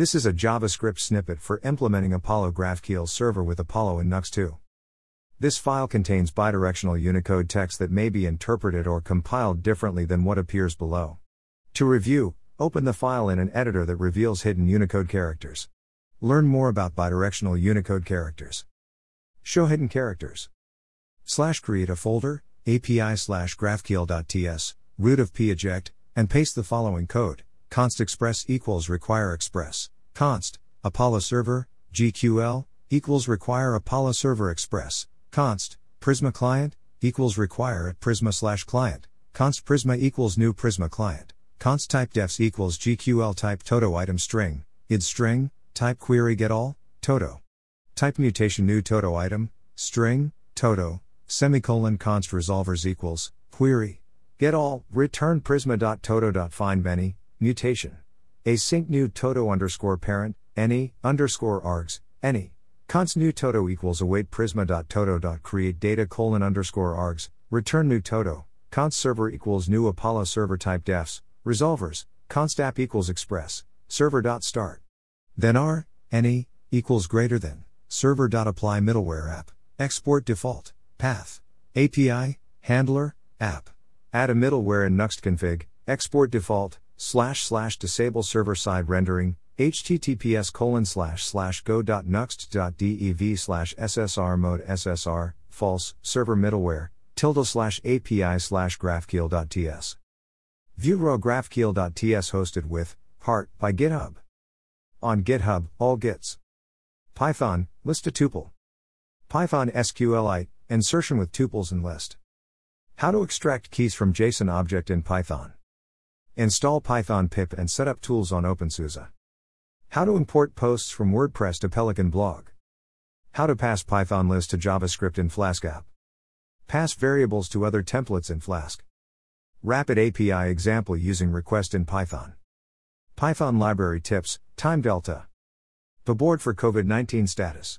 This is a JavaScript snippet for implementing Apollo GraphQL server with Apollo and Nuxt 2. This file contains bidirectional Unicode text that may be interpreted or compiled differently than what appears below. To review, open the file in an editor that reveals hidden Unicode characters. Learn more about bidirectional Unicode characters. Show hidden characters. Slash create a folder, API slash graphql.ts, root of p eject, and paste the following code. Const express equals require express, const, Apollo server, GQL, equals require Apollo server express, const prisma client equals require at prisma slash client const prisma equals new prisma client const type defs equals gql type todo item string id string type query get all todo. Type mutation new todo item string todo semicolon const resolvers equals query get all return prisma.todo.find many mutation async new todo underscore parent any underscore args any const new todo equals await prisma.todo.create data colon underscore args, return new todo, const server equals new Apollo server type defs, resolvers, const app equals express, server.start. Then r, any, equals greater than, server.apply middleware app, export default, path, API, handler, app. Add a middleware in Nuxt config, export default, slash slash disable server side rendering, https colon slash slash go.nuxt.dev slash ssr mode ssr false server middleware tilde slash api slash graphql.ts view raw graphql.ts hosted with heart by github. On github all gists. Python list a tuple. Python sqlite insertion with tuples and list. How to extract keys from json object in python install python pip and set up tools on opensuse how to import posts from WordPress to Pelican blog. How to pass Python list to JavaScript in Flask app. Pass variables to other templates in Flask. Rapid API example using request in Python. Python library tips, time delta. The board for COVID 19 status.